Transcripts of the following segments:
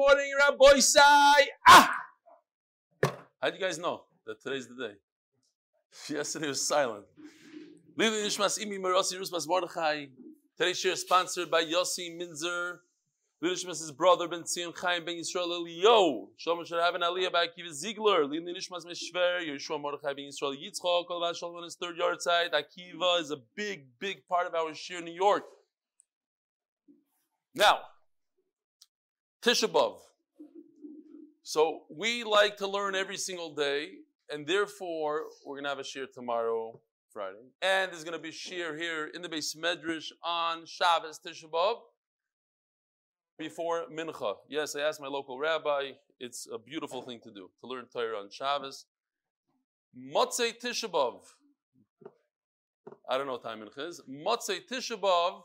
morning, Rabbi Sai. Ah! How do you guys know that today's the day? Yesterday was silent. Today's share is sponsored by Yossi Minzer. Lili Nishmas' brother Ben Tzion Chaim Ben Yisrael Elio. Shalom should have an Aliyah by Akiva Ziegler. Lili Meshver. Yeshua Mordechai Ben Yisrael Yitzchok. All about Shalom on his third yard side. Akiva is a big, big part of our share in New York. Now, Tisha B'Av. So we like to learn every single day, and therefore we're going to have a shir tomorrow, Friday, and there's going to be shir here in the base Medrash on Shabbos Tisha B'Av before Mincha. Yes, I asked my local rabbi. It's a beautiful thing to do to learn Torah on Shabbos. Motzei Tisha B'Av. I don't know what time Mincha is. Motzei Tisha B'Av.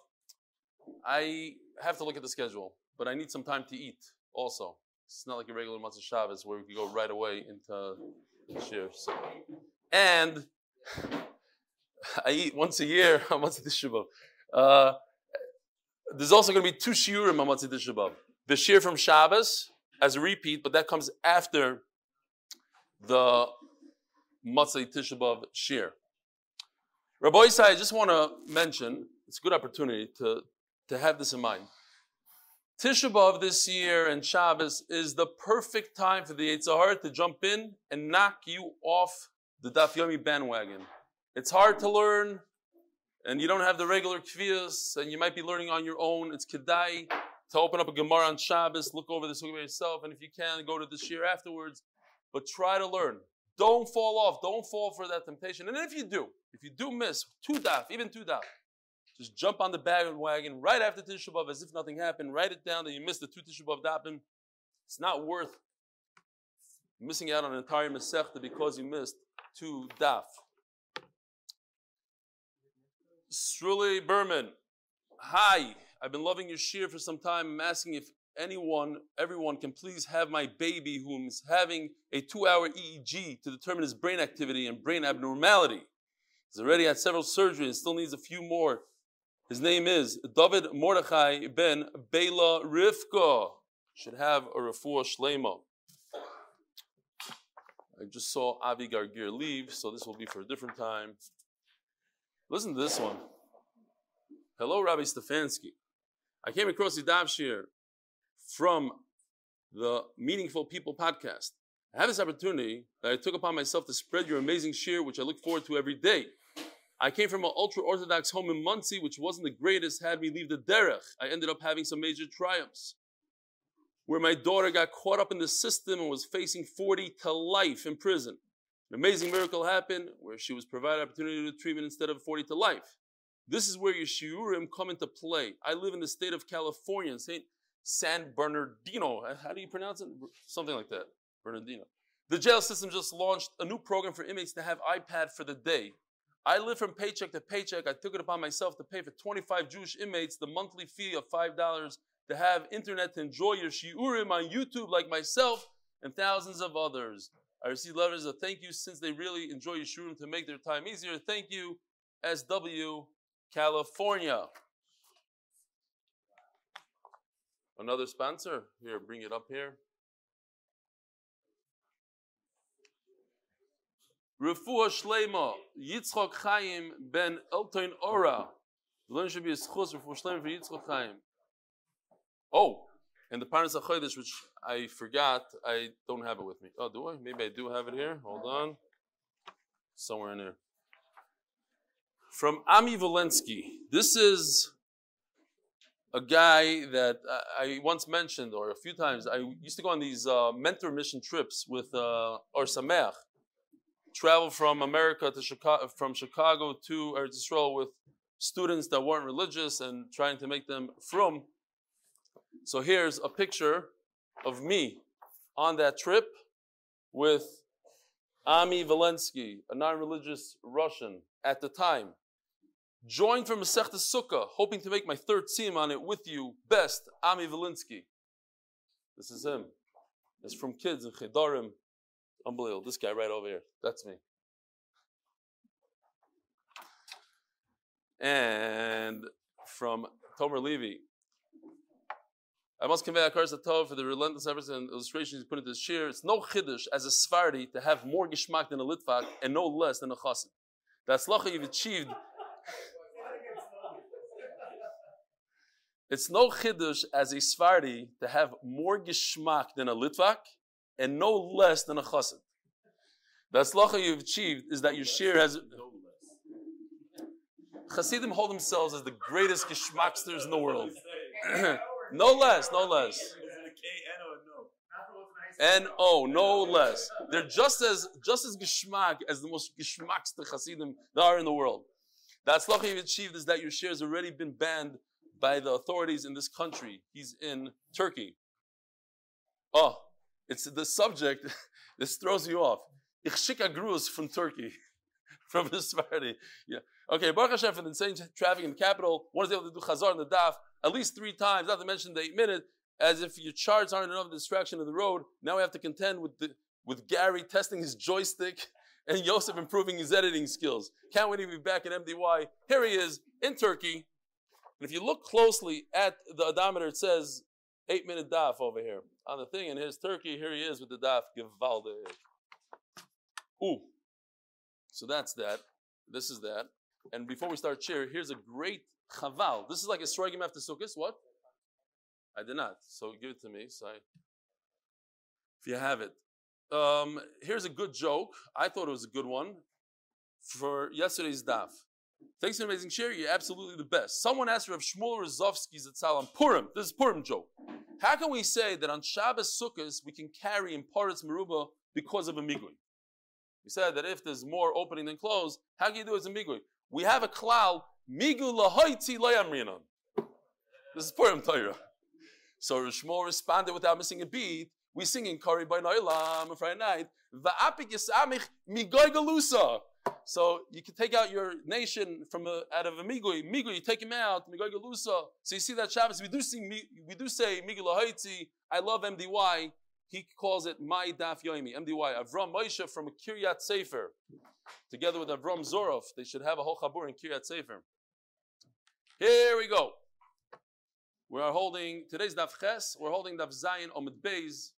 I have to look at the schedule, but I need some time to eat also. It's not like a regular Matzah Shabbos where we can go right away into shir. So, and I eat once a year on Matzah Tisha Uh, there's also going to be two shiurim on Matzah Tisha B'Av. The shir from Shabbos as a repeat, but that comes after the Matzah Tisha B'Av shir. Rabbi Isai, I just want to mention, it's a good opportunity to, to have this in mind. Tisha B'Av this year and Shabbos is the perfect time for the Yitzhahar to jump in and knock you off the Daf Yomi bandwagon. It's hard to learn, and you don't have the regular kviyas, and you might be learning on your own. It's kedai to open up a Gemara on Shabbos, look over this by yourself, and if you can, go to the shir afterwards. But try to learn. Don't fall off. Don't fall for that temptation. And if you do, if you do miss two daf, even two daf, just jump on the bandwagon right after Tisha B'Av as if nothing happened. Write it down that you missed the two Tisha B'Av dapim. It's not worth missing out on an entire Masechta because you missed two daf. Sruli Berman, hi. I've been loving your shir for some time. I'm asking if anyone, everyone can please have my baby who's having a two-hour EEG to determine his brain activity and brain abnormality. He's already had several surgeries and still needs a few more. His name is David Mordechai ben Bela Rivka. Should have a refuah shlema. I just saw Avi Gargir leave, so this will be for a different time. Listen to this one. Hello, Rabbi Stefansky. I came across the Davshir from the Meaningful People podcast. I have this opportunity that I took upon myself to spread your amazing shir, which I look forward to every day. I came from an ultra orthodox home in Monsey, which wasn't the greatest, had me leave the derech. I ended up having some major triumphs. Where my daughter got caught up in the system and was facing 40 to life in prison. An amazing miracle happened where she was provided opportunity to treatment instead of 40 to life. This is where your shiurim come into play. I live in the state of California, St. San Bernardino. How do you pronounce it? Something like that. Bernardino. The jail system just launched a new program for inmates to have iPad for the day. I live from paycheck to paycheck. I took it upon myself to pay for 25 Jewish inmates the monthly fee of $5 to have internet to enjoy your shiurim on YouTube like myself and thousands of others. I received letters of thank you since they really enjoy your shiurim to make their time easier. Thank you, SW California. Another sponsor. Here, bring it up here. Refuah Shlema, Yitzchok Chaim ben Elton Ora. The should be a schus Refuah Shlema for Yitzchok Chaim. Oh, and the Parnas HaChodesh, which I forgot, I don't have it with me. Oh, do I? Maybe I do have it here. Hold on. Somewhere in there. From Ami Volensky. This is a guy that I once mentioned, or a few times. I used to go on these uh, mentor mission trips with uh, Or Sameach travel from America to Chicago, from Chicago to Eretz Yisrael with students that weren't religious and trying to make them from. So here's a picture of me on that trip with Ami Valensky, a non-religious Russian at the time. Joined from Masechta Sukkah, hoping to make my third team on it with you. Best, Ami Valinsky. This is him. It's from kids in Chedarim, Unbelievable. This guy right over here. That's me. And from Tomer Levy. I must convey Akar Tov for the relentless efforts and illustrations he put into this shir. It's no chiddush as a Sfardi to have more geschmack than a Litvak and no less than a Chassid. That's lacha you've achieved. It's no chiddush as a Sfardi to have more geschmack than a Litvak and no less than a Chassid. The aslacha you've achieved is that your shir has. Chassidim hold themselves as the greatest geschmacksters in the world. no less, no less. N O, no less. They're just as just as geschmack as the most geschmackster Hasidim there are in the world. The atzlacha you've achieved is that your share has already been banned by the authorities in this country. He's in Turkey. Oh, it's the subject. this throws you off. Ich schicke Gruz from Turkey, from the Sephardi. Yeah. Okay, Baruch Hashem for the insane traffic in the capital. One is able to do Chazar in the Daf at least three times, not to mention the eight minute, as if your charts aren't enough distraction of the road. Now we have to contend with the, with Gary testing his joystick and Yosef improving his editing skills. Can't wait to be back in MDY. Here he is in Turkey. And if you look closely at the odometer, it says eight minute daf over here on the thing. And here's Turkey. Here he is with the daf. Givalde. Ooh. So that's that. This is that. And before we start cheer, here's a great chaval. This is like a striking after Sukkot. What? I did not. So give it to me. So I, if you have it. Um, here's a good joke. I thought it was a good one for yesterday's daf. Thanks for an amazing share. You're absolutely the best. Someone asked Rav Shmuel Rozovsky's at Salam Purim. This is Purim joke. How can we say that on Shabbos Sukkot we can carry in Paritz Meruba because of a migui? We said that if there's more opening than close, how can you do it as a migui? We have a klal, migu lahoiti layamrinan. This is Purim Torah. So Rishmo responded without missing a beat. We sing in Kari by Noilam on Friday night. Va'apik yisamich migoy galusa. So you can take out your nation from a, out of a migui. Migui, you take him out. Migoy galusa. So you see that Shabbos. We do see. We do say migu lahoiti. I love MDY. He calls it my daf yoimi, MDY. Avram Moshe from Kiryat Sefer, together with Avram Zorov. They should have a whole chabur in Kiryat Sefer. Here we go. We are holding today's daf ches. We're holding daf zayin omid beis.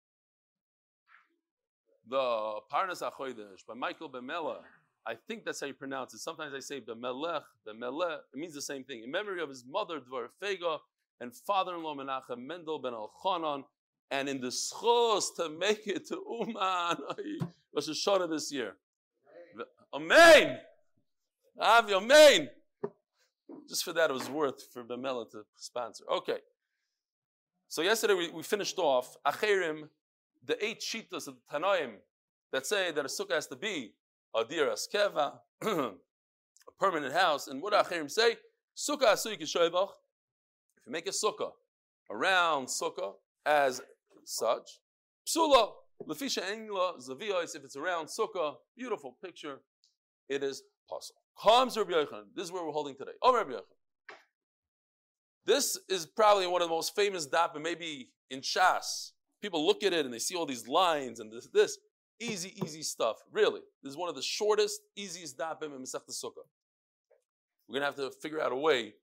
The Parnas Achoidesh by Michael Bemela. I think that's how you pronounce it. Sometimes I say Bemelech, Bemelech. It means the same thing. In memory of his mother Dvar Fega and father-in-law Menachem Mendel ben Elchanan and in the schos to make it to Uman Rosh Hashanah this year. Amen. Avi, amen. Just for that, it was worth for Bemela to sponsor. Okay. So yesterday we, we finished off Acherim, the eight shitas of the Tanaim that say that a sukkah has to be a dir askeva, a permanent house. And what do Acherim say? Sukkah asuyik If you make a sukkah around sukkah as such. Psula, Lefisha Engla, Zaviyos, if it's around Sukkah, beautiful picture, it is possible. Comes Rabbi Yochanan. This is where we're holding today. Oh, Rabbi Yochanan. This is probably one of the most famous dapim, maybe in Shas. People look at it and they see all these lines and this, this. Easy, easy stuff. Really. This is one of the shortest, easiest dapim in Masech Sukkah. We're to have to figure out a way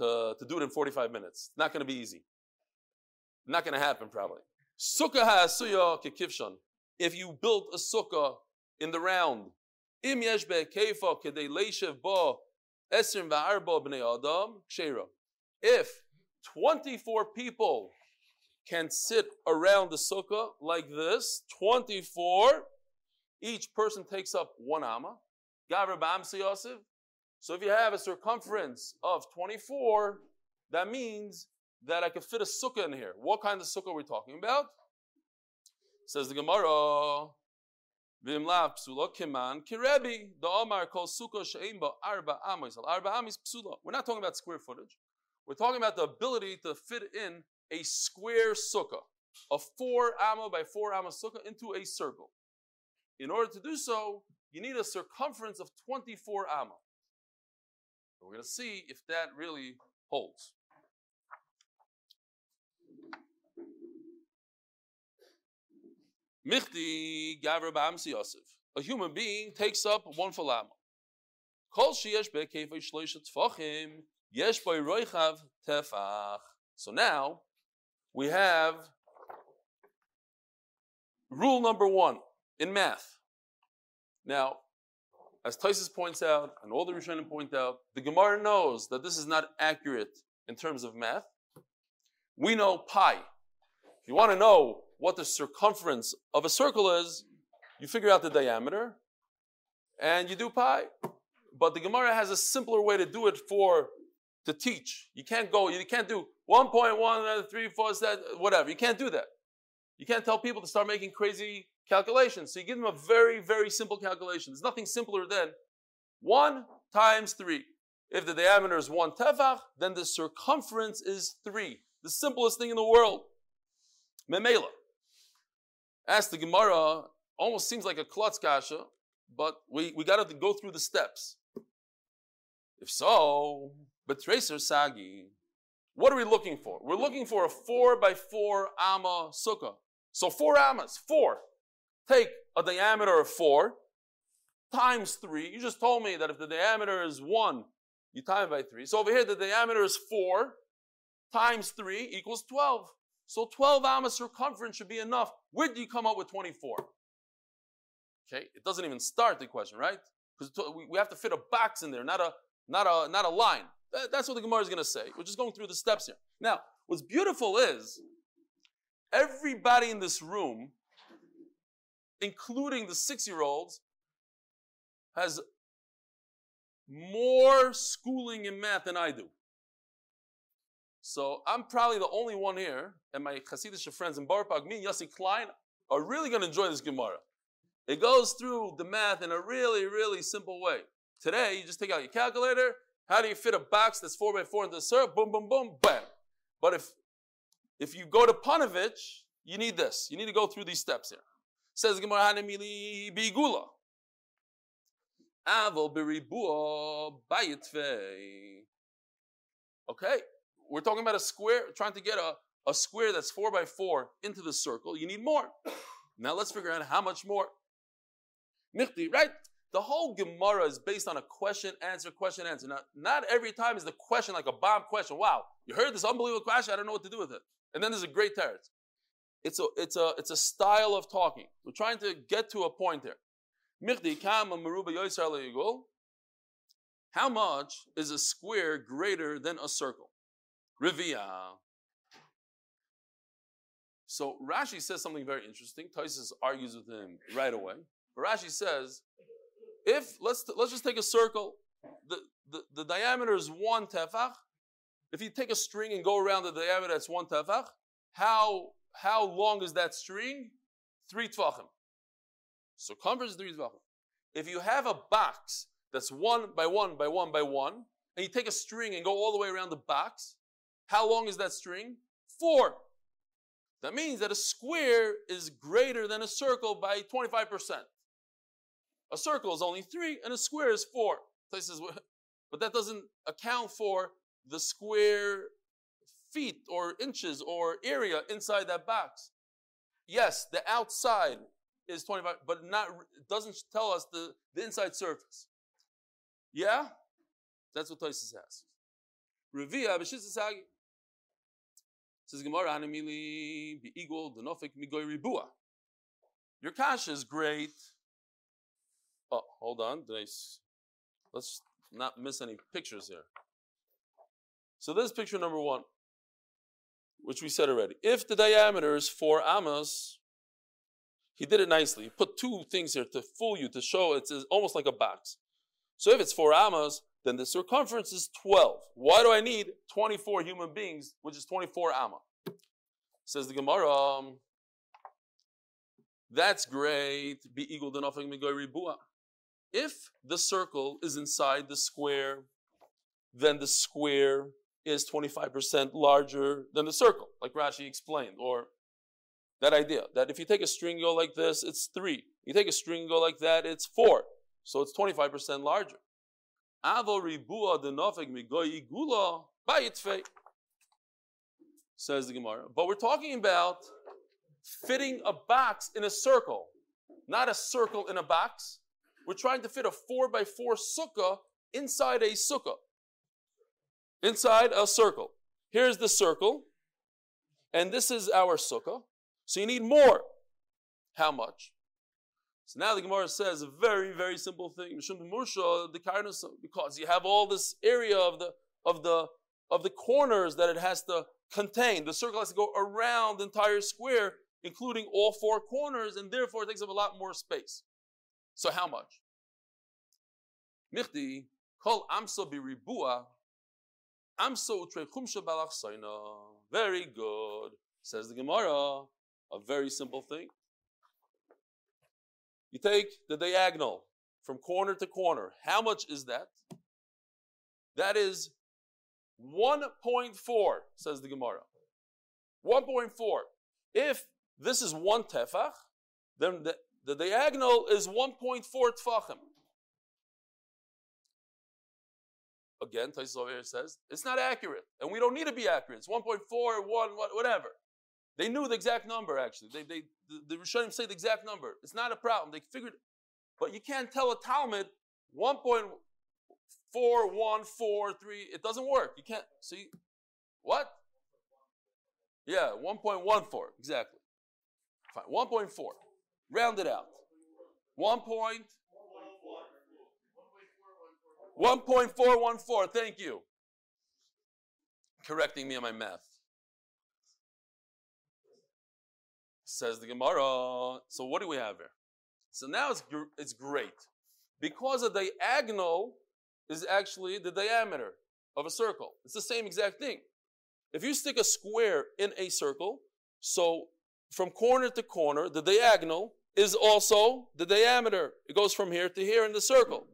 to, to do it in 45 minutes. Not to be easy. Not to happen, probably. Sukkah ha'asuya kekivshan. If you built a sukkah in the round, im yesh be'keifa kedei leishev ba esrim va'arba b'nei adam kshera. If 24 people can sit around the sukkah like this, 24, each person takes up one amma. So if you have a circumference of 24, that means that I could fit a sukkah in here. What kind of sukkah are we talking about? Says the Gemara, Vimlav psula kiman kirebi. The Omar calls sukkah she'imba arba amis. Arba amis psula. We're not talking about square footage. We're talking about the ability to fit in a square sukkah, a four amma by four amma sukkah into a circle. In order to do so, you need a circumference of 24 amma. We're going to see if that really holds. Michti Gavra Ba'amsi Yosef. A human being takes up one falama. Kol sheyesh be'kefay shloisha tfachim, yesh by roichav tefach. So now, we have rule number one in math. Now, as Tysus points out, and all the Rishonim point out, the Gemara knows that this is not accurate in terms of math. We know pi. If you want to know what the circumference of a circle is, you figure out the diameter, and you do pi. But the Gemara has a simpler way to do it for to teach. You can't go, you can't do 1.1, 3, 4, whatever. You can't do that. You can't tell people to start making crazy calculations. So you give them a very, very simple calculation. There's nothing simpler than 1 times 3. If the diameter is 1 tefach, then the circumference is 3. The simplest thing in the world. Memela. Ask the Gemara, almost seems like a klutz kasha, but we, we got to go through the steps. If so, but tracer sagi, what are we looking for? We're looking for a four by four amma sukkah. So four ammas, four. Take a diameter of four times three. You just told me that if the diameter is one, you time by three. So over here, the diameter is four times three equals 12. So 12 amma circumference should be enough. Where do you come up with 24? Okay, it doesn't even start the question, right? Because we have to fit a box in there, not a not a not a line. That's what the Gemara is going to say. We're just going through the steps here. Now, what's beautiful is everybody in this room, including the six-year-olds, has more schooling in math than I do. So I'm probably the only one here, and my Hasidic friends in Bar me and Yossi Klein are really going to enjoy this Gemara. It goes through the math in a really, really simple way. Today, you just take out your calculator. How do you fit a box that's four by four into the circle? Boom, boom, boom, bam. But if if you go to Panovich, you need this. You need to go through these steps here. Says Gemara Hanemili Bigula. Avol beribua bayitve. Okay, we're talking about a square, trying to get a, a square that's four by four into the circle. You need more. Now let's figure out how much more. Michti, right? The whole Gemara is based on a question, answer, question, answer. Now, not every time is the question like a bomb question. Wow, you heard this unbelievable question, I don't know what to do with it. And then there's a great teretz. It's a, it's, a, it's a style of talking. We're trying to get to a point here. How much is a square greater than a circle? Rivia. So Rashi says something very interesting. Taisus argues with him right away. But Rashi says if let's let's just take a circle, the, the, the diameter is one tefach. If you take a string and go around the diameter that's one tefach, how how long is that string? Three tvachim. Circumference is three tvachim. If you have a box that's one by one by one by one, and you take a string and go all the way around the box, how long is that string? Four. That means that a square is greater than a circle by 25%. A circle is only three and a square is four. Says, but that doesn't account for the square feet or inches or area inside that box. Yes, the outside is 25, but not it doesn't tell us the, the inside surface. Yeah? That's what Tosis has. Revia b'shisasagi. Says Gemara equal denofik migoy ribua. Your cash is great Oh, hold on. Did let's not miss any pictures here. So this is picture number one, which we said already. If the diameter is four amas, he did it nicely. He put two things here to fool you, to show it's almost like a box. So if it's four amas, then the circumference is 12. Why do I need 24 human beings, which is 24 amma? Says the Gemara, um, that's great. Be equal to nothing ribua. If the circle is inside the square, then the square is 25% larger than the circle, like Rashi explained, or that idea that if you take a string go like this, it's three. You take a string go like that, it's four. So it's 25% larger. Says the Gemara. But we're talking about fitting a box in a circle, not a circle in a box. We're trying to fit a four by four sukkah inside a sukkah. Inside a circle. Here's the circle. and this is our sukkah. So you need more. How much? So now the Gemara says a very, very simple thing. Because you have all this area of the of the of the corners that it has to contain. The circle has to go around the entire square, including all four corners, and therefore it takes up a lot more space. So how much? Michti, kol amso biribua, amso utrechumsha balachsaina. Very good, says the Gemara. A very simple thing. You take the diagonal from corner to corner. How much is that? That is 1.4, says the Gemara. 1.4. If this is one tefach, then the, the diagonal is 1.4 tefachim. Again, Taisus says it's not accurate, and we don't need to be accurate. It's 1.4, 1, whatever. They knew the exact number, actually. They, they, the, the Rishonim say the exact number. It's not a problem. They figured, but you can't tell a Talmud 1.4, 1, 4, 3. It doesn't work. You can't, see, what? Yeah, 1.14, exactly. Fine, 1.4. Round it out. 1. Point, 1.414, thank you. Correcting me on my math. Says the Gemara. So what do we have here? So now it's, it's great. Because a diagonal is actually the diameter of a circle. It's the same exact thing. If you stick a square in a circle, so from corner to corner, the diagonal is also the diameter. It goes from here to here in the circle.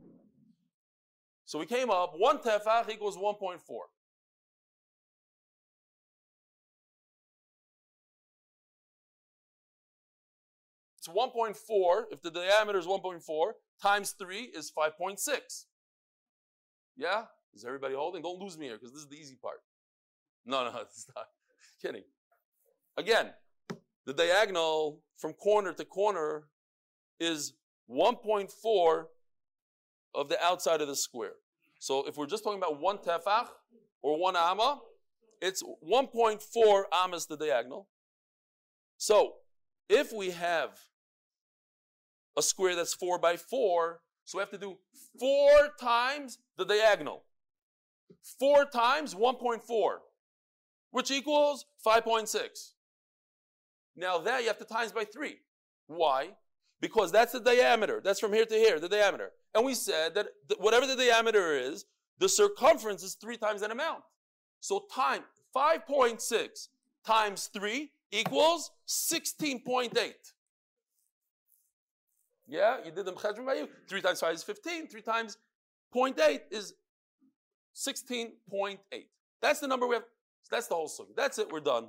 So we came up, one tefach equals 1.4. It's 1.4, if the diameter is 1.4, times 3 is 5.6. Yeah? Is everybody holding? Don't lose me here because this is the easy part. No, no, it's not. Kidding. Again, the diagonal from corner to corner is 1.4 of the outside of the square. So if we're just talking about one tefach or one amma, it's 1.4 amas the diagonal. So if we have a square that's 4 by 4, so we have to do 4 times the diagonal. 4 times 1.4, which equals 5.6. Now that you have to times by 3. Why? Because that's the diameter. That's from here to here, the diameter. And we said that whatever the diameter is, the circumference is three times that amount. So time 5.6 times 3 equals 16.8. Yeah, you did the mechadrim by you. 3 times 5 is 15. 3 times 0.8 is 16.8. That's the number we have. That's the whole story. That's it. We're done.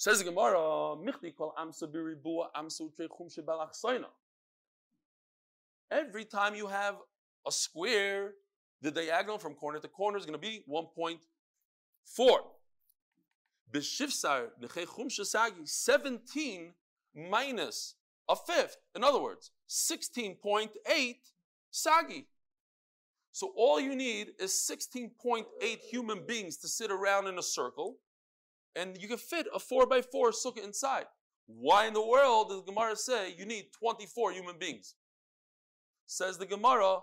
Says the Gemara, Michli kol amsa biribua amsa utrechum shebalach Every time you have a square, the diagonal from corner to corner is going to be 1.4. B'shifsar nechechum shesagi, 17 minus a fifth. In other words, 16.8 sagi. So all you need is 16.8 human beings to sit around in a circle and you can fit a four by four sukkah inside. Why in the world does the Gemara say you need 24 human beings? Says the Gemara,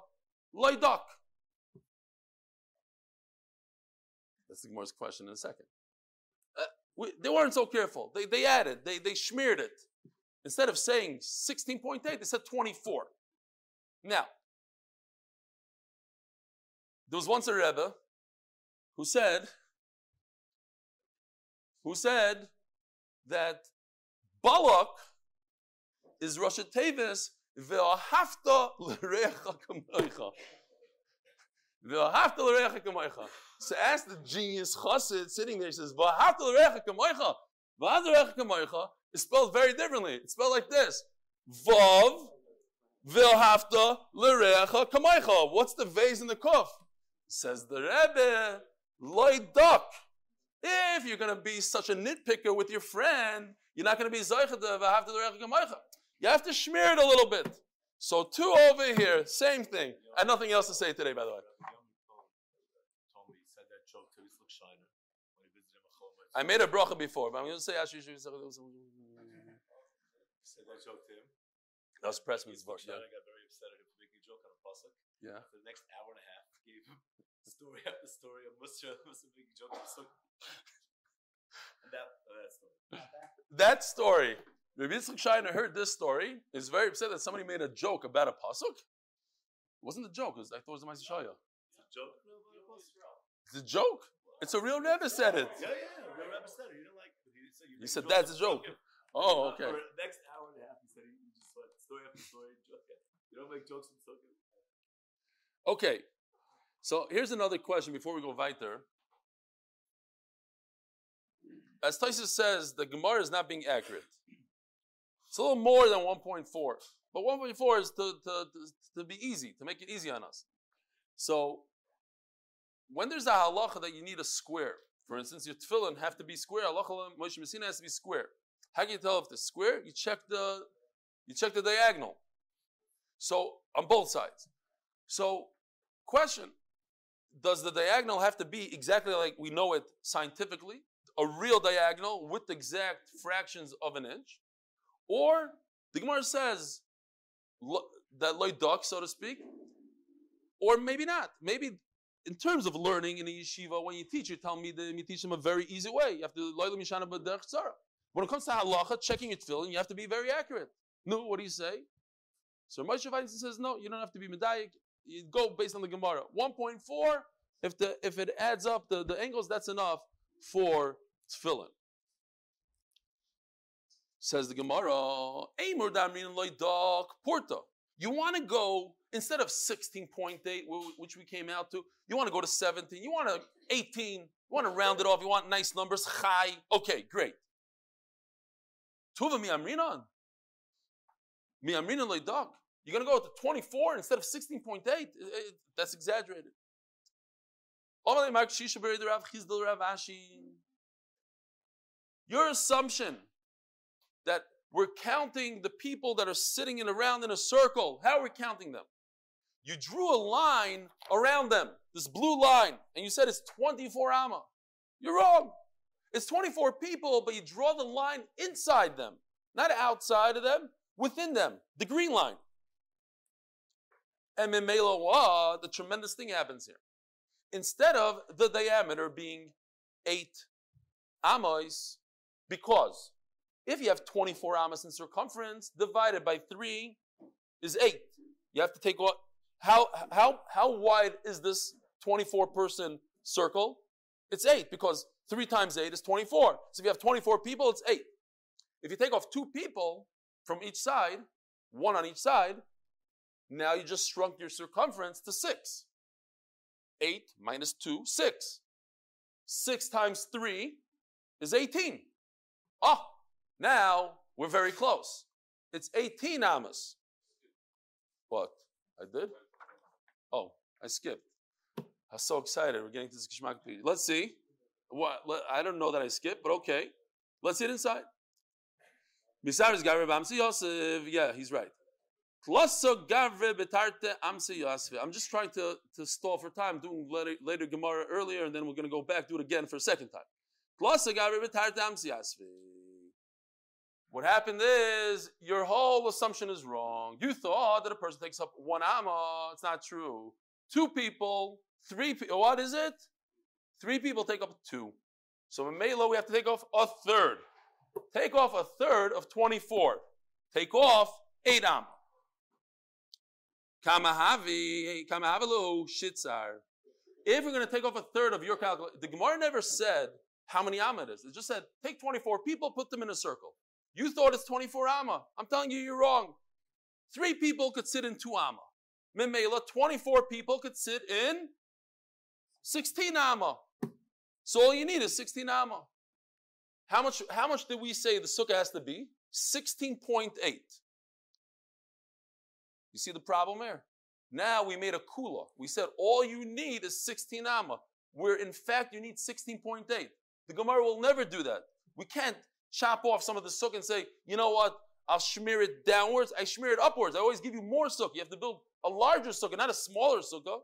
loidak. That's the Gemara's question in a second. Uh, we, they weren't so careful. They, they added, they, they smeared it. Instead of saying 16.8, they said 24. Now, there was once a Rebbe who said who said that Balak is Rosh Tevis ve'ahavta l'recha kamoicha. Ve'ahavta l'recha kamoicha. So ask the genius chassid sitting there, he says, ve'ahavta l'recha kamoicha. Ve'ahavta l'recha kamoicha is spelled very differently. It's spelled like this. Vav ve'ahavta l'recha kamoicha. What's the vase in the kuf? Says the Rebbe, loy duck. If you're going to be such a nitpicker with your friend, you're not going to be the You have to smear it a little bit. So two over here, same thing. I have nothing else to say today, by the way. I made a bracha before, but I'm going to say Asher Said that joke to him. That was press His mitzvah. Yeah. I got very upset at him for making a joke on a pasuk. yeah. For the next hour and a half, gave him story after story of Musha was making a joke on pasuk. And that, uh, that story. That story, Rabbi Yitzchak Scheiner heard this story, is very upset that somebody made a joke about a pasuk. It wasn't a joke, it was, I thought it was a Ma'aseh It's a joke. No, about a pasuk. It's a joke. It's a real Rebbe said it. Yeah, yeah. Real Rebbe said it. You didn't like. You said, you make said that's a joke. Oh, okay. For the next hour and a half, he said he, he just went story after story, joke. You don't make jokes on pasuk. Okay. So here's another question before we go weiter. As Tysus says, the Gemara is not being accurate. It's a little more than 1.4. But 1.4 is to, to, to, to be easy, to make it easy on us. So when there's a halacha that you need a square, for instance, your tefillin have to be square, halacha Moshe Messina has to be square. How can you tell if it's square? You check the you check the diagonal. So on both sides. So question, does the diagonal have to be exactly like we know it scientifically? A real diagonal with exact fractions of an inch? Or the Gemara says that loy duck, so to speak, or maybe not. Maybe in terms of learning in a yeshiva, when you teach, you tell me that you teach them a very easy way. You have to loy mishana. When it comes to halacha, checking your tefillin, you have to be very accurate. No, what do you say? So Moshe Feinstein says, no, you don't have to be medayik. You go based on the Gemara. 1.4, if the if it adds up the, the angles, that's enough for tefillin. Says the Gemara, Amor damrin loy dak porta. You want to go instead of 16.8, which we came out to, you want to go to 17, you want to 18, you want to round it off, you want nice numbers, chai. Okay, great. Tuva mi amrinan. Mi amrinan loy dak. You're going to go to 24 instead of 16.8? Eh, eh, That's exaggerated. Your assumption that we're counting the people that are sitting in around in a circle, how are we counting them? You drew a line around them, this blue line, and you said it's 24 amma. You're wrong. It's 24 people, but you draw the line inside them, not outside of them, within them, the green line. And in Mela, the tremendous thing happens here. Instead of the diameter being eight amos, because if you have 24 amos in circumference, divided by three is eight. You have to take what? How, how, how wide is this 24 person circle? It's eight because three times eight is 24. So if you have 24 people, it's eight. If you take off two people from each side, one on each side, now you just shrunk your circumference to six. Eight minus two, six. Six times three is 18. Oh, now we're very close. It's 18 amas. What? I did? Oh, I skipped. I was so excited. We're getting to this Gishmak P. Let's see. What? I don't know that I skipped, but okay. Let's get inside. Misaris Bamsi Yosef. Yeah, he's right. I'm just trying to, to stall for time, doing later, later Gemara earlier, and then we're going to go back, do it again for a second time. What happened is your whole assumption is wrong. You thought that a person takes up one amma. It's not true. Two people, three people. What is it? Three people take up two. So in Mela, we have to take off a third. Take off a third of 24. Take off eight amma. Kamahavi, kamahavelu shitzar. If we're going to take off a third of your calculation, the Gemara never said how many amma it is. It just said take 24 people, put them in a circle. You thought it's 24 amma. I'm telling you, you're wrong. Three people could sit in two amma. Mimela, 24 people could sit in 16 amma. So all you need is 16 amma. How much, how much did we say the sukkah has to be? 16.8. You see the problem here? Now we made a kula. We said all you need is 16 amma, where in fact you need 16.8. The Gemara will never do that. We can't chop off some of the sukkah and say, you know what? I'll smear it downwards. I smear it upwards. I always give you more sukkah. You have to build a larger sukkah, not a smaller sukkah.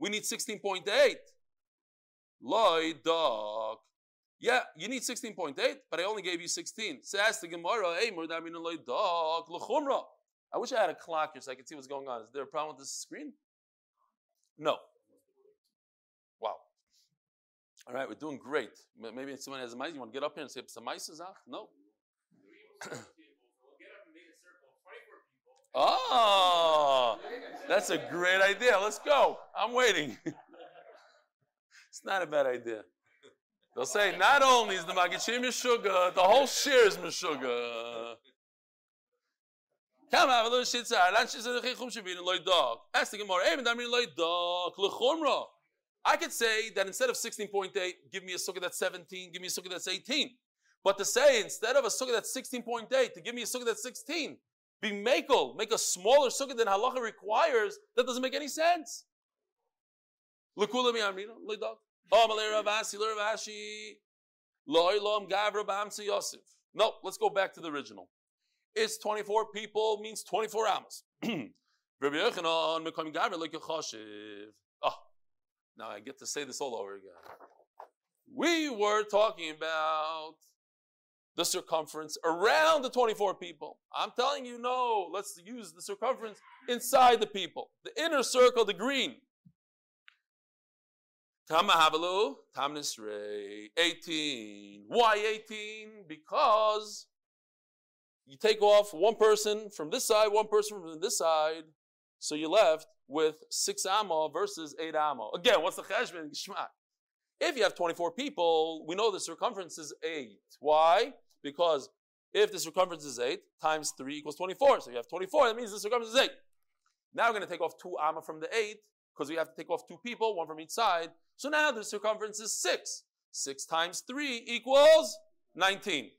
We need 16.8. Loi dog. Yeah, you need 16.8, but I only gave you 16. So ask the Gemara. I wish I had a clock here so I could see what's going on. Is there a problem with this screen? No. Wow. All right, we're doing great. Maybe someone has a mice. You want to get up here and say some mice is No. Oh, that's a great idea. Let's go. I'm waiting. it's not a bad idea. They'll say not only is the Magachim Meshuga, the whole shir is a little shit. Ask the Gemara. Hey, Medamin loy dog. I could say that instead of 16.8, give me a sukkah that's 17, give me a sukkah that's 18. But to say instead of a sukkah that's 16.8, to give me a sukkah that's 16, be makel, make a smaller sukkah than halacha requires, that make malay ravasi, ravasi, loy yosef. No, let's go back to the original. It's 24 people, means 24 amas. Oh, ah, now I get to say this all over again. We were talking about the circumference around the 24 people. I'm telling you, no, let's use the circumference inside the people. The inner circle, the green. Tamahavalu, Tamnisrei, 18. Why 18? Because you take off one person from this side, one person from this side, so you're left with six amma versus eight amma. Again, what's the cheshbon? If you have 24 people, we know the circumference is 8. Why? Because if the circumference is 8 times 3 equals 24. So you have 24, that means the circumference is 8. Now we're going to take off 2 amma from the 8 because we have to take off two people, one from each side. So now the circumference is 6. 6 times 3 equals 19.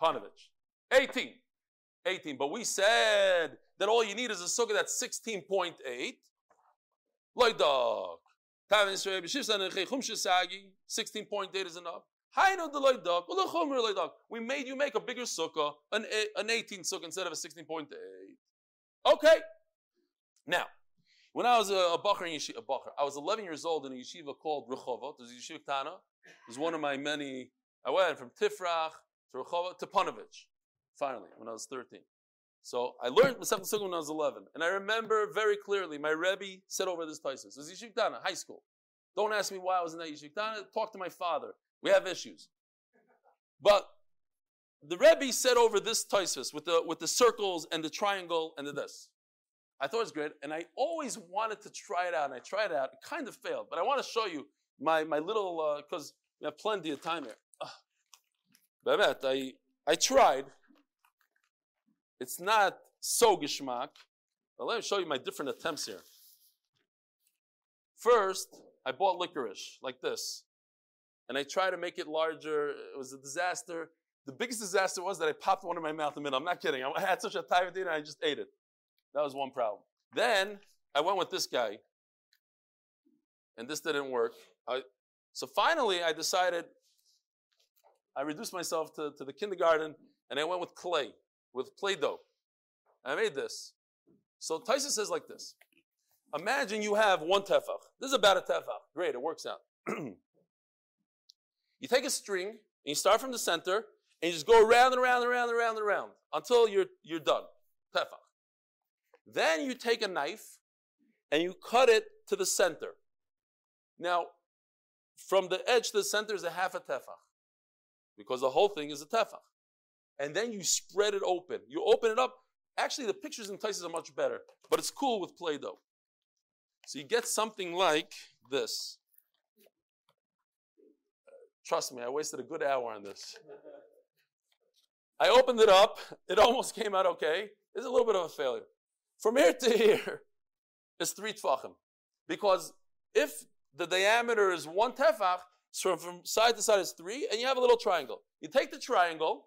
Panovich. 18. 18. But we said that all you need is a sukkah that's 16.8. Like dog. 16.8 is enough. We made you make a bigger sukkah, an, an 18 sukkah instead of a 16.8. Okay. Now, when I was a, a bacher in yeshiva, a bacher, I was 11 years old in a yeshiva called Rehovot. It was Yeshiva Tana. It was one of my many. I went from Tifrach to Rehovot to Panovich, finally, when I was 13. So I learned Masechet Sukkah when I was 11. And I remember very clearly, my Rebbe said over this Taisus. It was Yeshiva Tana, high school. Don't ask me why I was in that Yeshiva Tana. Talk to my father. We have issues. But the Rebbe said over this Taisus with the, with the circles and the triangle and the this. I thought it was great, and I always wanted to try it out, and I tried it out. It kind of failed, but I want to show you my, my little, because uh, we have plenty of time here. Uh, I, I tried. It's not so geschmack, but let me show you my different attempts here. First, I bought licorice like this, and I tried to make it larger. It was a disaster. The biggest disaster was that I popped one in my mouth in the middle. I'm not kidding. I had such a time dinner, I just ate it. That was one problem. Then I went with this guy, and this didn't work. I, so finally, I decided I reduced myself to, to the kindergarten, and I went with clay, with Play Doh. I made this. So Tyson says like this Imagine you have one tefach. This is about a tefach. Great, it works out. you take a string, and you start from the center, and you just go around and around and around and around and around until you're, you're done. Tefach. Then you take a knife and you cut it to the center. Now, from the edge to the center is a half a tefach, because the whole thing is a tefach. And then you spread it open. You open it up. Actually, the pictures and places are much better, but it's cool with Play-Doh. So you get something like this. Trust me, I wasted a good hour on this. I opened it up. It almost came out okay. It's a little bit of a failure. From here to here is three tefachim. Because if the diameter is one tefach, so from side to side is three, and you have a little triangle. You take the triangle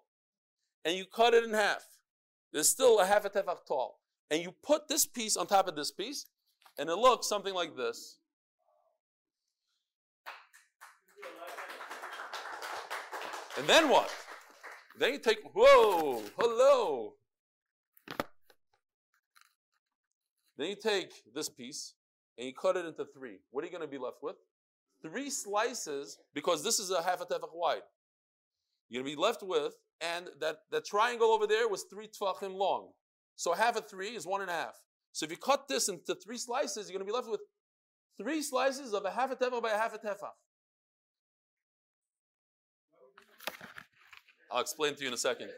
and you cut it in half. There's still a half a tefach tall. And you put this piece on top of this piece, and it looks something like this. And then what? Then you take, whoa, hello. Then you take this piece and you cut it into three. What are you going to be left with? Three slices, because this is a half a tefach wide. You're going to be left with, and that, that triangle over there was three tefachim long. So half of three is one and a half. So if you cut this into three slices, you're going to be left with three slices of a half a tefach by a half a tefach. I'll explain to you in a second.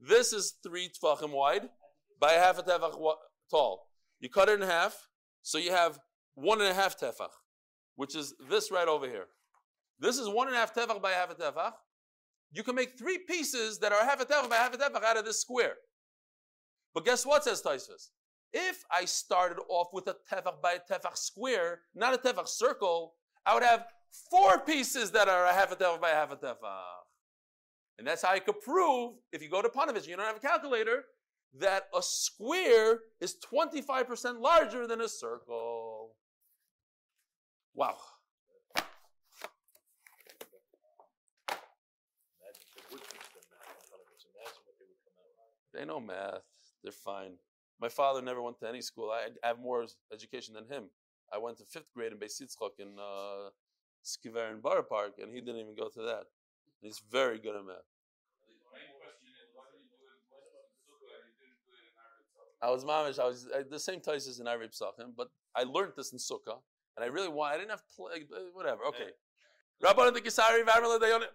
This is three tefachim wide by a half a tefach tall. You cut it in half, so you have one and a half tefach, which is this right over here. This is one and a half tefach by half a tefach. You can make three pieces that are half a tefach by half a tefach out of this square. But guess what, says Taisvis? If I started off with a tefach by a tefach square, not a tefach circle, I would have four pieces that are a half a tefach by a half a tefach. And that's how I could prove, if you go to Panovich, you don't have a calculator, that a square is 25% larger than a circle. Wow. They know math. They're fine. My father never went to any school. I have more education than him. I went to fifth grade in Beis Yitzchak in uh, Skver and Borough Park, and he didn't even go to that. He's very good at math. I was mamish. I was uh, the same places in Arvei Pesachim, but I learned this in Sukkah, and I really want. I didn't have uh, whatever. Okay. Rabban the Kisari,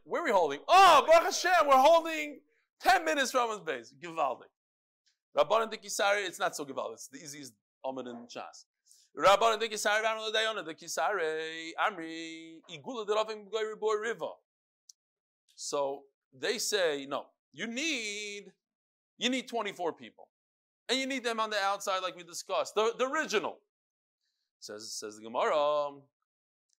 where are we holding? Oh, Baruch Hashem, we're holding ten minutes from his base. Givaldik. Rabban the Kisari, it's not so givaldik. It's the easiest Amud in Shas. Rabban the Kisari, the Kisari, Amri, Igula the Ravim Boy River. So they say, no, you need you need 24 people. And you need them on the outside, like we discussed. The, the original. Says, says the Gemara.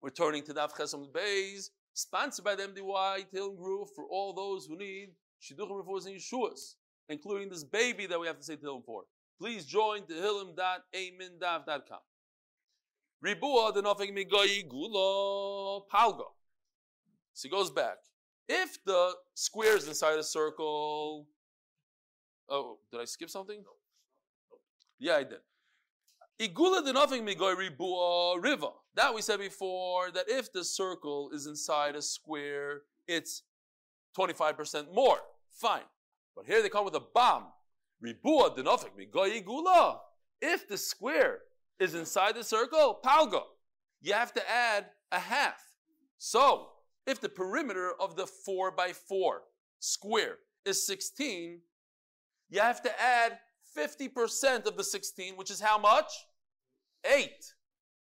We're to Daf Chesam Beis, sponsored by the MDY Tehillim Group for all those who need Shidduchim Refuahs and Yeshuas, including this baby that we have to say Tehillim for. Please join tehillim.amindaf.com. Ribua denofik migoyi gula palgo. So he goes back. If the square is inside a circle, oh, did I skip something? Yeah, I did. Igula denofik migoy ribua river. That we said before that if the circle is inside a square, it's 25% more. Fine. But here they come with a bomb. Ribua denofik migoy igula. If the square is inside the circle, palga, you have to add a half. So, if the perimeter of the 4 by 4 square is 16, you have to add 50% of the 16, which is how much? 8.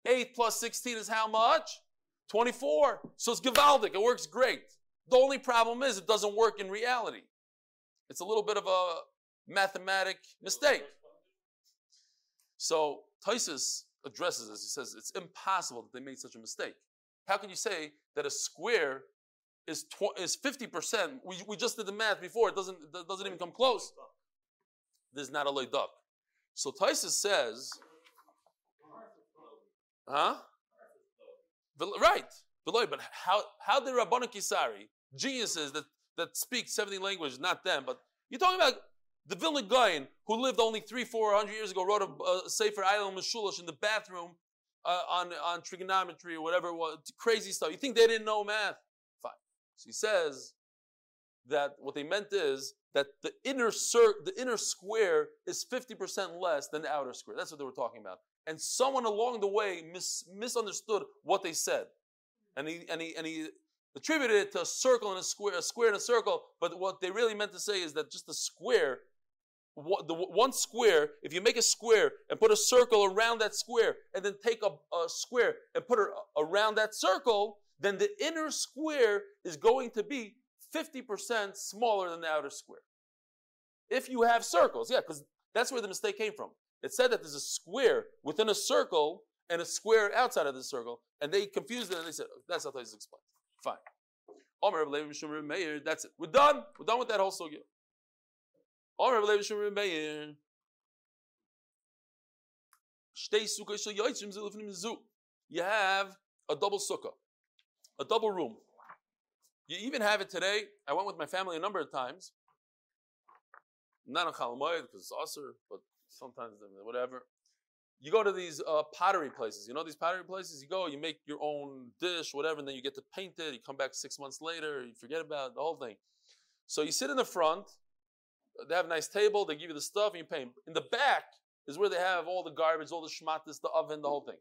8 plus 16 is how much? 24. So it's Givaldic. It works great. The only problem is it doesn't work in reality. It's a little bit of a mathematic mistake. So Tysus addresses this. He says it's impossible that they made such a mistake. How can you say that a square is tw- is 50%? We, we just did the math before. It doesn't, it doesn't even come close. There's not a loy-duck. So Tysus says, huh? Right. Veloy, But how, how did Rabbana Kisari, geniuses that, that speak 70 languages, not them, but you're talking about the Vilna Gaon, who lived only three, four hundred years ago, wrote a, a Sefer Ayil Meshulish in the bathroom uh, on, on trigonometry or whatever was, crazy stuff. You think they didn't know math? Fine. So he says that what they meant is that the inner cir- the inner square is 50% less than the outer square. That's what they were talking about. And someone along the way mis- misunderstood what they said. And he, and, he, and he attributed it to a circle and a square, a square and a circle, but what they really meant to say is that just the square the one square, if you make a square and put a circle around that square, and then take a, a square and put it uh, around that circle, then the inner square is going to be 50% smaller than the outer square. If you have circles, yeah, because that's where the mistake came from. It said that there's a square within a circle and a square outside of the circle, and they confused it and they said, oh, that's how this explains. Fine. That's it. We're done. We're done with that whole sugya. You have a double sukkah, a double room. You even have it today. I went with my family a number of times. Not on Chalamoyed because it's Aser, but sometimes whatever. You go to these uh, pottery places. You know these pottery places. You go, you make your own dish, whatever, and then you get to paint it. You come back six months later, you forget about it, the whole thing. So you sit in the front. They have a nice table. They give you the stuff, and you paint. In the back is where they have all the garbage, all the schmatis, the oven, the whole thing.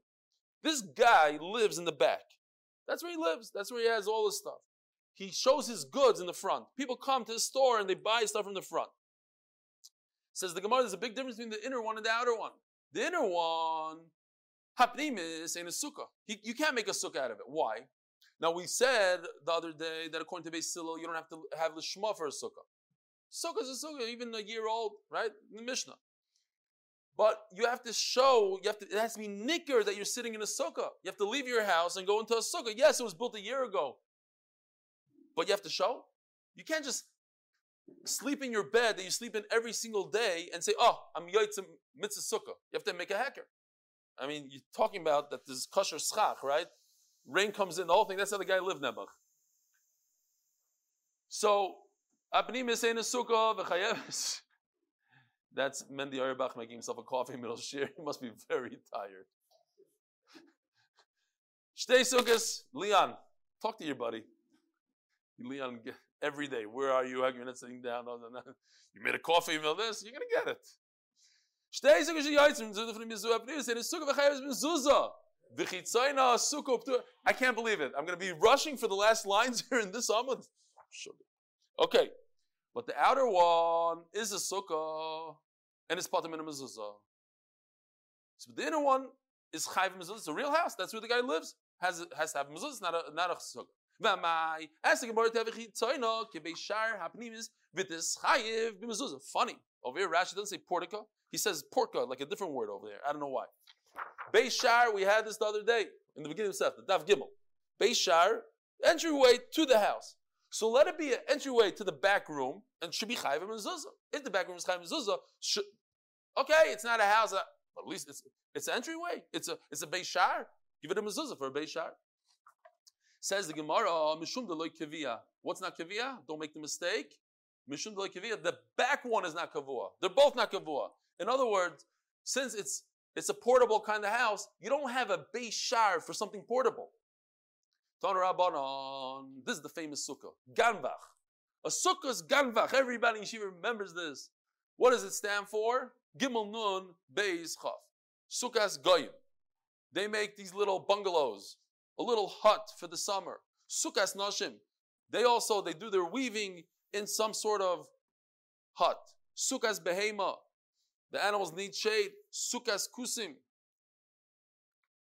This guy lives in the back. That's where he lives. That's where he has all this stuff. He shows his goods in the front. People come to his store and they buy stuff from the front. Says the Gemara, there's a big difference between the inner one and the outer one. The inner one, hapnimis, ain't a sukkah. He, you can't make a sukkah out of it. Why? Now we said the other day that according to Beis Silo, you don't have to have the shema for a sukkah. Sukkah is a sukkah, even a year old, right? In the Mishnah. But you have to show, you have to, it has to be nicker that you're sitting in a sukkah. You have to leave your house and go into a sukkah. Yes, it was built a year ago. But you have to show. You can't just sleep in your bed that you sleep in every single day and say, oh, I'm yotzim mitzvah sukkah. You have to make a hacker. I mean, you're talking about that this kosher schach, right? Rain comes in, the whole thing. That's how the guy lived, Nebuch. So, apnim is in a sukkah, v'chayeves. That's Mendy Auerbach making himself a coffee middle share. He must be very tired. Shtei sukkahs, Leon, talk to your buddy. Leon, every day. Where are you? You're not sitting down. You made a coffee meal. This you're gonna get it. I can't believe it. I'm going to be rushing for the last lines here in this Amud. Okay, but the outer one is a sukkah and it's patam in a mezuzah. So the inner one is chayv mezuzah. It's a real house. That's where the guy lives. Has has to have mezuzah. It's not a not a sukkah. V'amai, as the tevichi tzoino, kibei shar hapnimis, v'tis chayiv b'mezuzah. Funny. Over here, Rashi doesn't say portico. He says porca, like a different word over there. I don't know why. Beishar, we had this the other day, in the beginning of Seth, the Daf Gimel. Beishar, entryway to the house. So let it be an entryway to the back room, and should be chayv mezuzah. If the back room is chayv mezuzah, okay, it's not a house, uh, but at least it's it's an entryway. It's a it's a beishar. Give it a mezuzah for a beishar. Says the Gemara, ah, Mishum de kavia. What's not kavia? Don't make the mistake. Mishum de kavia. The back one is not kavua. They're both not kavua. In other words, since it's it's a portable kind of house, you don't have a base shar for something portable. This is the famous sukkah. Ganvach. A sukkah is ganvach. Everybody in Shiva remembers this. What does it stand for? Gimel Nun Beis Chaf. Sukkahs Goyim. They make these little bungalows a little hut for the summer. Sukkahs Nashim. They also, they do their weaving in some sort of hut. Sukkahs Behema. The animals need shade. Sukkahs Kusim.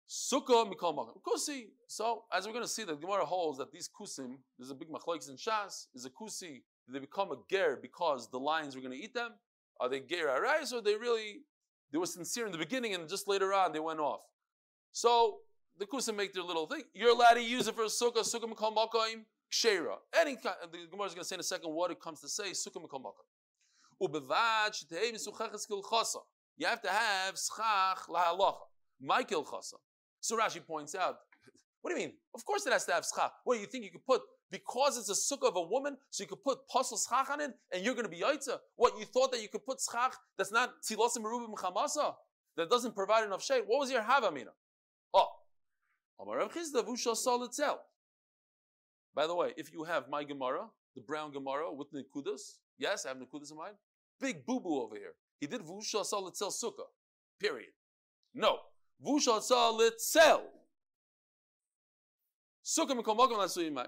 Sukkah mikol. Kusi. So, as we're going to see, the Gemara holds that these kusim, there's a big machlokes in Shas, is a kusi. They become a ger because the lions were going to eat them? Are they ger arais, or they really, they were sincere in the beginning and just later on they went off? So, the kusim make their little thing. You're allowed to use it for a sukkah, sukkah mikol makom, kshera. Any kind, the Gemara is going to say in a second what it comes to say, sukkah mikol makom. You have to have schach lahalacha. Michael chasa. So Rashi points out, what do you mean? Of course it has to have schach. What do you think you could put, because it's a sukkah of a woman, so you could put pasul schach on it, and you're going to be yaitza? What, you thought that you could put schach that's not tzilosim merubim chamasa? That doesn't provide enough shade? What was your havamina? By the way, if you have my Gemara, the brown Gemara with Nikudas, yes, I have Nikudas in mind. Big boo boo over here. He did Vusha Salitzel Sukkah. Period. No. Vusha Salitzel. Sukkah Mekomokom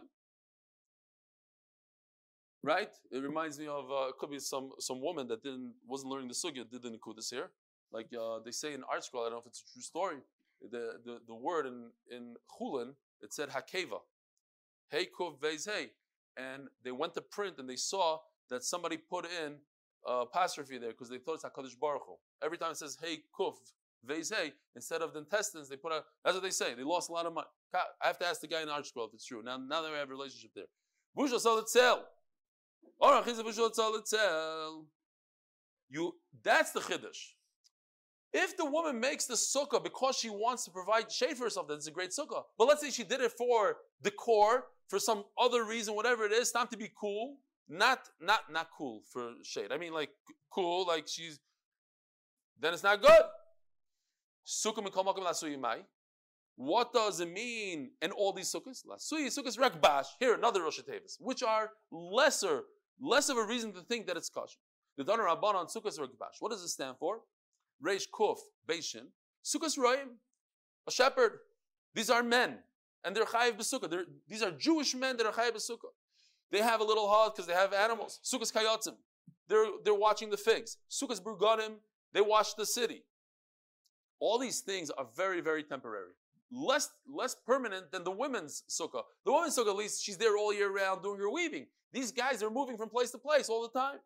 Right? It reminds me of uh, could be some some woman that didn't wasn't learning the sugya did the nikudas here. Like uh, they say in ArtScroll, I don't know if it's a true story the, the, the word in, in Chulin, it said Hakeva. Hey Kuv Vez Hey. And they went to print and they saw that somebody put in a apostrophe there because they thought it's HaKadosh Baruch Hu. Every time it says Hey Kuf Vez Hey, instead of the intestines, they put a, that's what they say. They lost a lot of money. I have to ask the guy in ArtScroll if it's true. Now, now that we have a relationship there. You, that's the Chiddush. If the woman makes the sukkah because she wants to provide shade for herself, that's a great sukkah. But let's say she did it for decor, for some other reason, whatever it is, time to be cool. Not, not, not cool for shade. I mean, like cool, like she's then it's not good. Sukkah. What does it mean in all these sukkahs? Lasuyi sukkahs rakbash. Here another Rosh which are lesser, less of a reason to think that it's kosher. The Doner Rabban on sukkahs rakbash. What does it stand for? Reish Kuf Beishin. Sukkahs royim, a shepherd. These are men, and they're chayiv b'sukkah. These are Jewish men that are chayiv b'sukkah. They have a little hut because they have animals. Sukkahs kayotzim. They're, they're watching the figs. Sukkahs burganim. They watch the city. All these things are very, very temporary. Less, less permanent than the women's sukkah. The women's sukkah, at least, she's there all year round doing her weaving. These guys are moving from place to place all the time.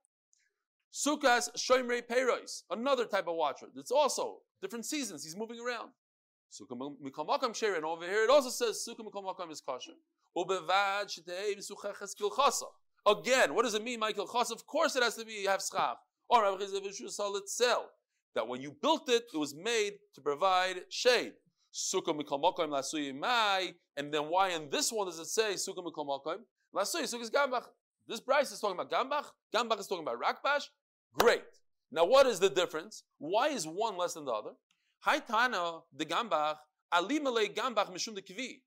Sukkahs shoymrei peiros, another type of watcher. It's also different seasons. He's moving around. Sukkah mikol makam sherin. Over here, it also says sukkah mikol makam is kosher. Ubevad. Again, what does it mean, Michael Chas? Of course, it has to be have schach. Or that when you built it, it was made to provide shade. Sukkah mikol makom lasuyi mai, and then why in this one does it say sukkah mikol makom lasuyi? Sukkah is gambach. This Braisa is talking about gambach. Gambach is talking about rakbash. Great. Now, what is the difference? Why is one less than the other? Haitana the gambach ali malay gambach mishum de kivi.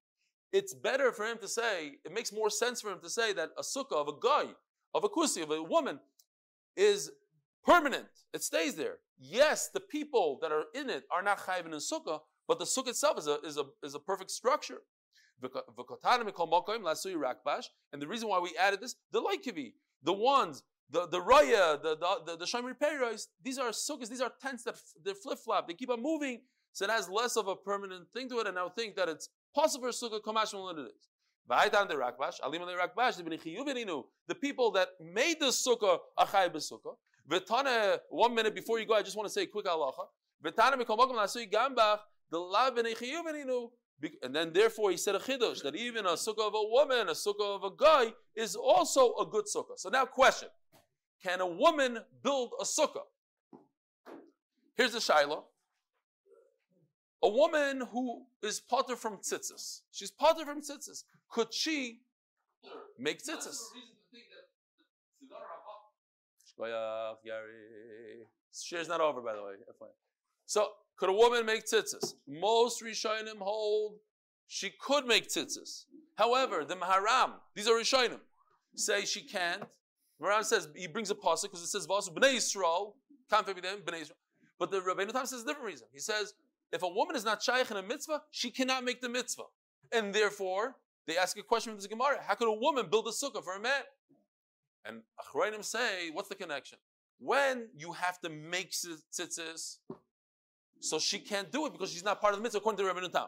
It's better for him to say. It makes more sense for him to say that a sukkah of a guy, of a kusi, of a woman, is permanent. It stays there. Yes, the people that are in it are not chayvin in sukkah, but the sukkah itself is a, is a, is a perfect structure. And the reason why we added this, the laikivi, the ones, the the raya, the the the, the shamir these are sukkahs, these are tents that they flip flop, they keep on moving, so it has less of a permanent thing to it. And I would think that it's possible for sukkah kamash than it is. The people that made the sukkah achay b'sukkah, V'tana, one minute before you go, I just want to say a quick halacha. The and then therefore he said a chiddush that even a sukkah of a woman, a sukkah of a guy is also a good sukkah. So now question, can a woman build a sukkah? Here's the shiloh. A woman who is potter from tzitzis, she's potter from tzitzis. Could she make tzitzis? Share is not over, by the way. So, could a woman make tzitzis? Most Rishonim hold she could make tzitzis. However, the Maharam, these are Rishonim, say she can't. Maharam says, he brings a pasuk because it says, Vasu b'nei Yisrael, can't them, b'nei Yisrael. But the Rabbeinu Tam says a different reason. He says, if a woman is not shaykh in a mitzvah, she cannot make the mitzvah. And therefore, they ask a question from the Gemara, how could a woman build a sukkah for a man? And Achrayim say, what's the connection? When you have to make tzitzis, so she can't do it because she's not part of the mitzvah according to Rabbi Tam.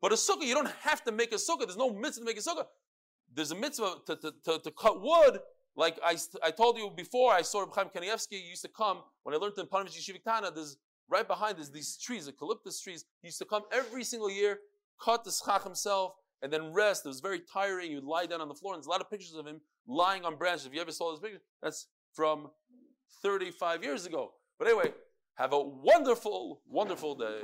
But a sukkah, you don't have to make a sukkah. There's no mitzvah to make a sukkah. There's a mitzvah to, to, to, to cut wood. Like I, I told you before, I saw Chaim Kanievsky used to come, when I learned in Panovich Yeshiva Tana, there's right behind there's these trees, eucalyptus trees. He used to come every single year, cut the schach himself, and then rest. It was very tiring. He would lie down on the floor, and there's a lot of pictures of him lying on branches. If you ever saw this picture, that's from 35 years ago. But anyway, have a wonderful, wonderful day.